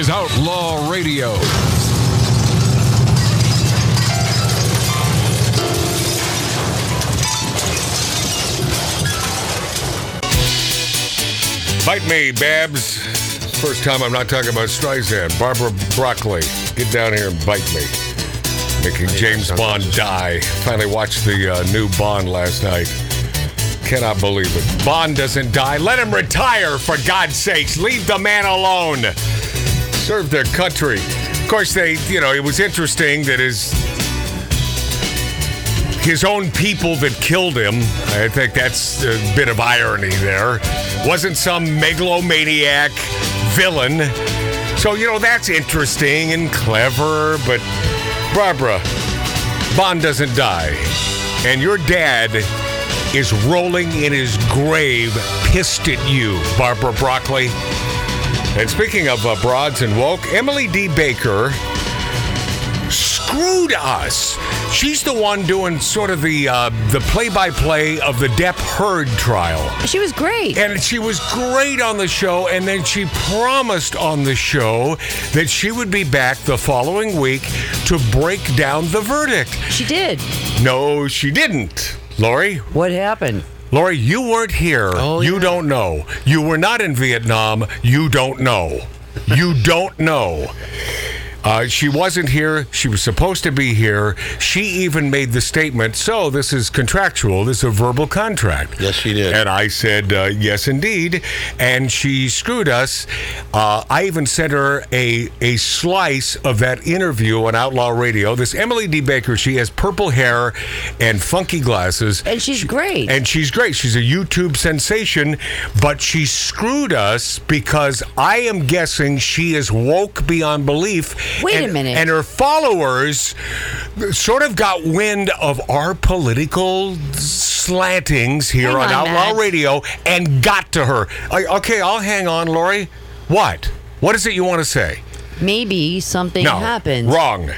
is Outlaw Radio. Bite me, Babs. First time I'm not talking about Streisand. Barbara Broccoli, get down here and bite me. Making James Bond die. Finally watched the uh, new Bond last night. Cannot believe it. Bond doesn't die. Let him retire, for God's sakes. Leave the man alone. Serve their country. Of course, they, you know, it was interesting that his his own people that killed him. I think that's a bit of irony there. Wasn't some megalomaniac villain. So, you know, that's interesting and clever, but Barbara, Bond doesn't die. And your dad is rolling in his grave, pissed at you, Barbara Broccoli. And speaking of uh, broads and woke, Emily D. Baker screwed us. She's the one doing sort of the uh, the play-by-play of the Depp Heard trial. She was great. And she was great on the show, and then she promised on the show that she would be back the following week to break down the verdict. She did. No, she didn't. Lori? What happened? Lori, you weren't here. Oh, you yeah. don't know. You were not in Vietnam. You don't know. You don't know. Uh, she wasn't here. She was supposed to be here. She even made the statement. So this is contractual. This is a verbal contract. Yes, she did. And I said uh, yes, indeed. And she screwed us. Uh, I even sent her a a slice of that interview on Outlaw Radio. This Emily D. Baker. She has purple hair and funky glasses. And she's great. And she's great. She's a YouTube sensation, but she screwed us because I am guessing she is woke beyond belief. Wait a minute. And her followers sort of got wind of our political slantings here Hang on, on, Outlaw Radio and got to her. I- Okay, I'll hang on, Lori. What? What is it you want to say? Maybe something No, happened. wrong.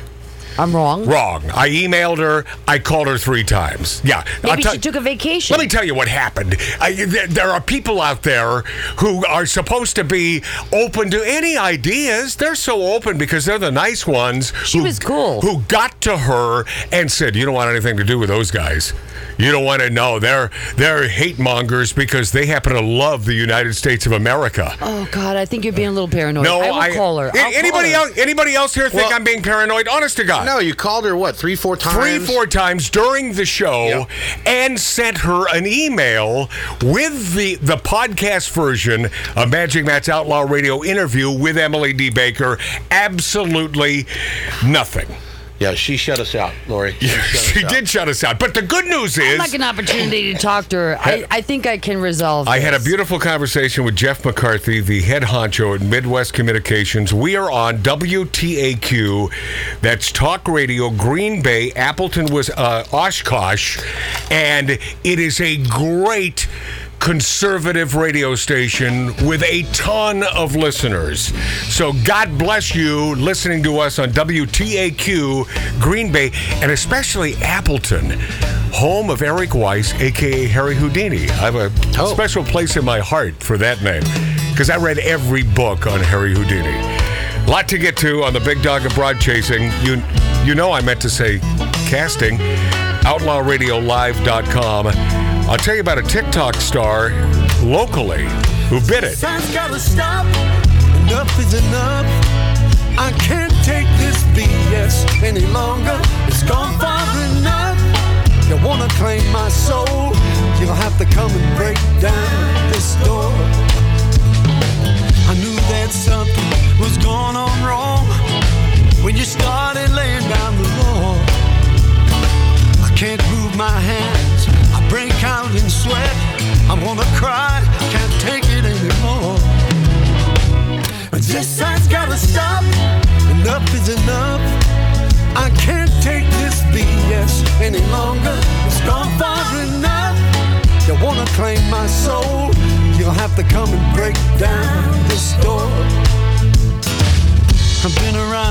I'm wrong. Wrong. I emailed her. I called her three times. Yeah. Maybe she took a vacation. Let me tell you what happened. I, there, there are people out there who are supposed to be open to any ideas. They're so open because they're the nice ones. She who- was cool. Who got to her and said, "You don't want anything to do with those guys. You don't want to know. They're they're hate mongers because they happen to love the United States of America." Oh God, I think you're being a little paranoid. No, I will call her. A- I'll call anybody her. else? Anybody else here think Well- I'm being paranoid? Honest to God. No, you called her what three, four times? three, four times during the show Yep. and sent her an email with the, the podcast version of Magic Matt's Outlaw Radio interview with Emily D. Baker. Absolutely nothing. Yeah, she shut us out, Lori. She, shut She out. did shut us out. But the good news is, I'd is. like an opportunity to talk to her. I, I think I can resolve. I had a beautiful conversation with Jeff McCarthy, the head honcho at Midwest Communications. We are on WTAQ, that's Talk Radio, Green Bay, Appleton was uh, Oshkosh, and it is a great conservative radio station with a ton of listeners. So God bless you listening to us on WTAQ Green Bay and especially Appleton, home of Eric Weiss, aka Harry Houdini. I have a Oh. special place in my heart for that name because I read every book on Harry Houdini. A Lot to get to on the Big Dog of Broad Chasing. You you know I meant to say casting. OutlawRadioLive.com. I'll tell you about a TikTok star locally who bit it. Enough is enough. I can't take this BS any longer. It's gone far enough. You wanna claim my soul? You'll have to come and break down move my hands. I break out in sweat. I wanna cry. Can't take it anymore. This side's gotta stop. Enough is enough. I can't take this BS any longer. It's gone far enough. You wanna claim my soul? You'll have to come and break down this door. I've been around.